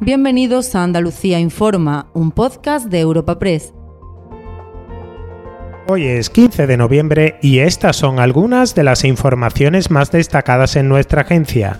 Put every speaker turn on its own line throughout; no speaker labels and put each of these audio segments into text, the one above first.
Bienvenidos a Andalucía Informa, un podcast de Europa Press.
Hoy es 15 de noviembre y estas son algunas de las informaciones más destacadas en nuestra agencia.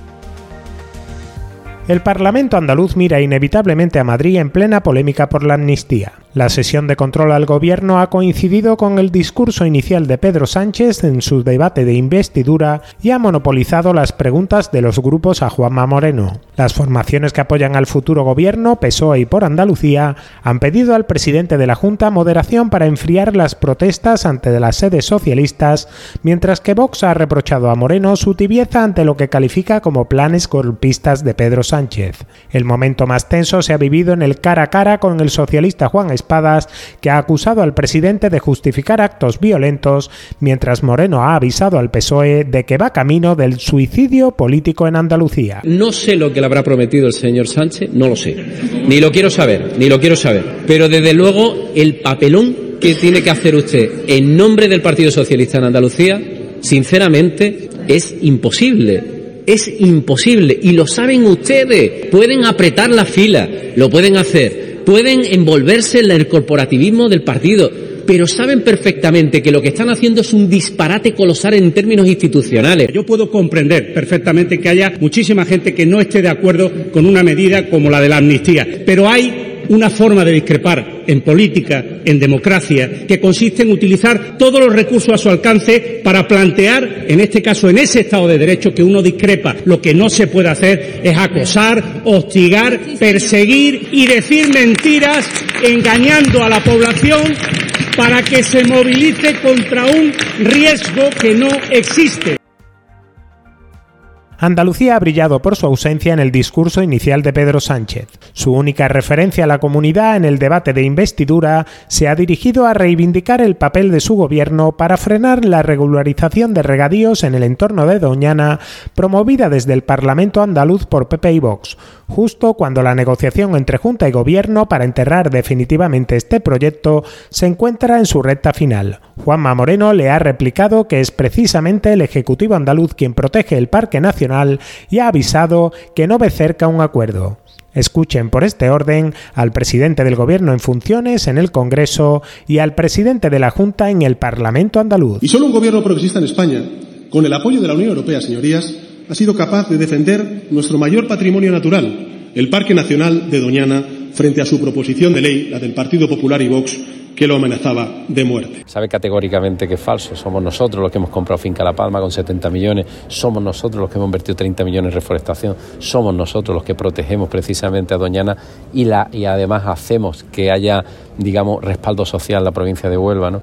El Parlamento andaluz mira inevitablemente a Madrid en plena polémica por la amnistía. La sesión de control al gobierno ha coincidido con el discurso inicial de Pedro Sánchez en su debate de investidura y ha monopolizado las preguntas de los grupos a Juanma Moreno. Las formaciones que apoyan al futuro gobierno, PSOE y por Andalucía, han pedido al presidente de la Junta moderación para enfriar las protestas ante las sedes socialistas, mientras que Vox ha reprochado a Moreno su tibieza ante lo que califica como planes golpistas de Pedro Sánchez. El momento más tenso se ha vivido en el cara a cara con el socialista Juan Que ha acusado al presidente de justificar actos violentos, mientras Moreno ha avisado al PSOE de que va camino del suicidio político en Andalucía.
No sé lo que le habrá prometido el señor Sánchez, no lo sé. Ni lo quiero saber, ni lo quiero saber. Pero desde luego el papelón que tiene que hacer usted en nombre del Partido Socialista en Andalucía, sinceramente, es imposible es imposible y lo saben ustedes. Pueden apretar la fila, lo pueden hacer, pueden envolverse en el corporativismo del partido, pero saben perfectamente que lo que están haciendo es un disparate colosal en términos institucionales.
Yo puedo comprender perfectamente que haya muchísima gente que no esté de acuerdo con una medida como la de la amnistía, pero hay una forma de discrepar en política, en democracia, que consiste en utilizar todos los recursos a su alcance para plantear, en este caso en ese Estado de Derecho, que uno discrepa. Lo que no se puede hacer es acosar, hostigar, perseguir y decir mentiras engañando a la población para que se movilice contra un riesgo que no existe.
Andalucía ha brillado por su ausencia en el discurso inicial de Pedro Sánchez. Su única referencia a la comunidad en el debate de investidura se ha dirigido a reivindicar el papel de su gobierno para frenar la regularización de regadíos en el entorno de Doñana, promovida desde el Parlamento andaluz por PP y Vox, justo cuando la negociación entre Junta y Gobierno para enterrar definitivamente este proyecto se encuentra en su recta final. Juanma Moreno le ha replicado que es precisamente el Ejecutivo andaluz quien protege el Parque Nacional y ha avisado que no ve cerca un acuerdo. Escuchen por este orden al presidente del Gobierno en funciones en el Congreso y al presidente de la Junta en el Parlamento andaluz.
Y solo un gobierno progresista en España, con el apoyo de la Unión Europea, señorías, ha sido capaz de defender nuestro mayor patrimonio natural, el Parque Nacional de Doñana, frente a su proposición de ley, la del Partido Popular y Vox, que lo amenazaba de muerte.
Sabe categóricamente que es falso. Somos nosotros los que hemos comprado Finca La Palma con 70 millones, somos nosotros los que hemos invertido 30 millones en reforestación, somos nosotros los que protegemos precisamente a Doñana y, la, y además hacemos que haya, digamos, respaldo social en la provincia de Huelva.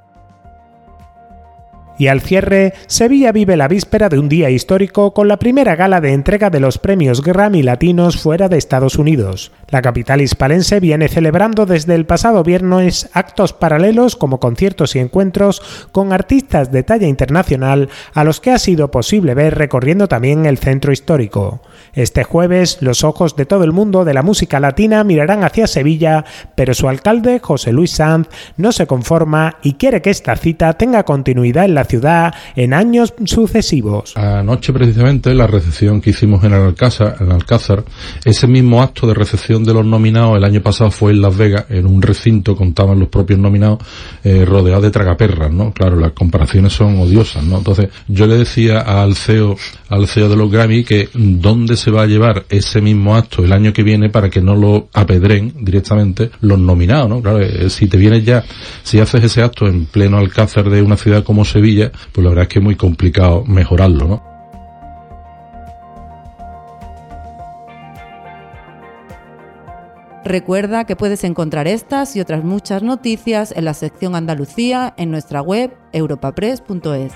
Y al cierre, Sevilla vive la víspera de un día histórico con la primera gala de entrega de los premios Grammy Latinos fuera de Estados Unidos. La capital hispalense viene celebrando desde el pasado viernes actos paralelos como conciertos y encuentros con artistas de talla internacional a los que ha sido posible ver recorriendo también el centro histórico. Este jueves, los ojos de todo el mundo de la música latina mirarán hacia Sevilla, pero su alcalde, José Luis Sanz, no se conforma y quiere que esta cita tenga continuidad en la ciudad en años sucesivos.
Anoche precisamente la recepción que hicimos en el Alcázar, en Alcázar, ese mismo acto de recepción de los nominados el año pasado fue en Las Vegas, en un recinto, contaban los propios nominados, eh, rodeado de tragaperras, ¿no? Claro, las comparaciones son odiosas, ¿no? Entonces, yo le decía al CEO, al CEO de los Grammy que dónde se va a llevar ese mismo acto el año que viene para que no lo apedren directamente los nominados, ¿no? Claro, eh, si te vienes ya, si haces ese acto en pleno Alcázar de una ciudad como Sevilla, pues la verdad es que es muy complicado mejorarlo, ¿no?
Recuerda que puedes encontrar estas y otras muchas noticias en la sección Andalucía en nuestra web europapress.es.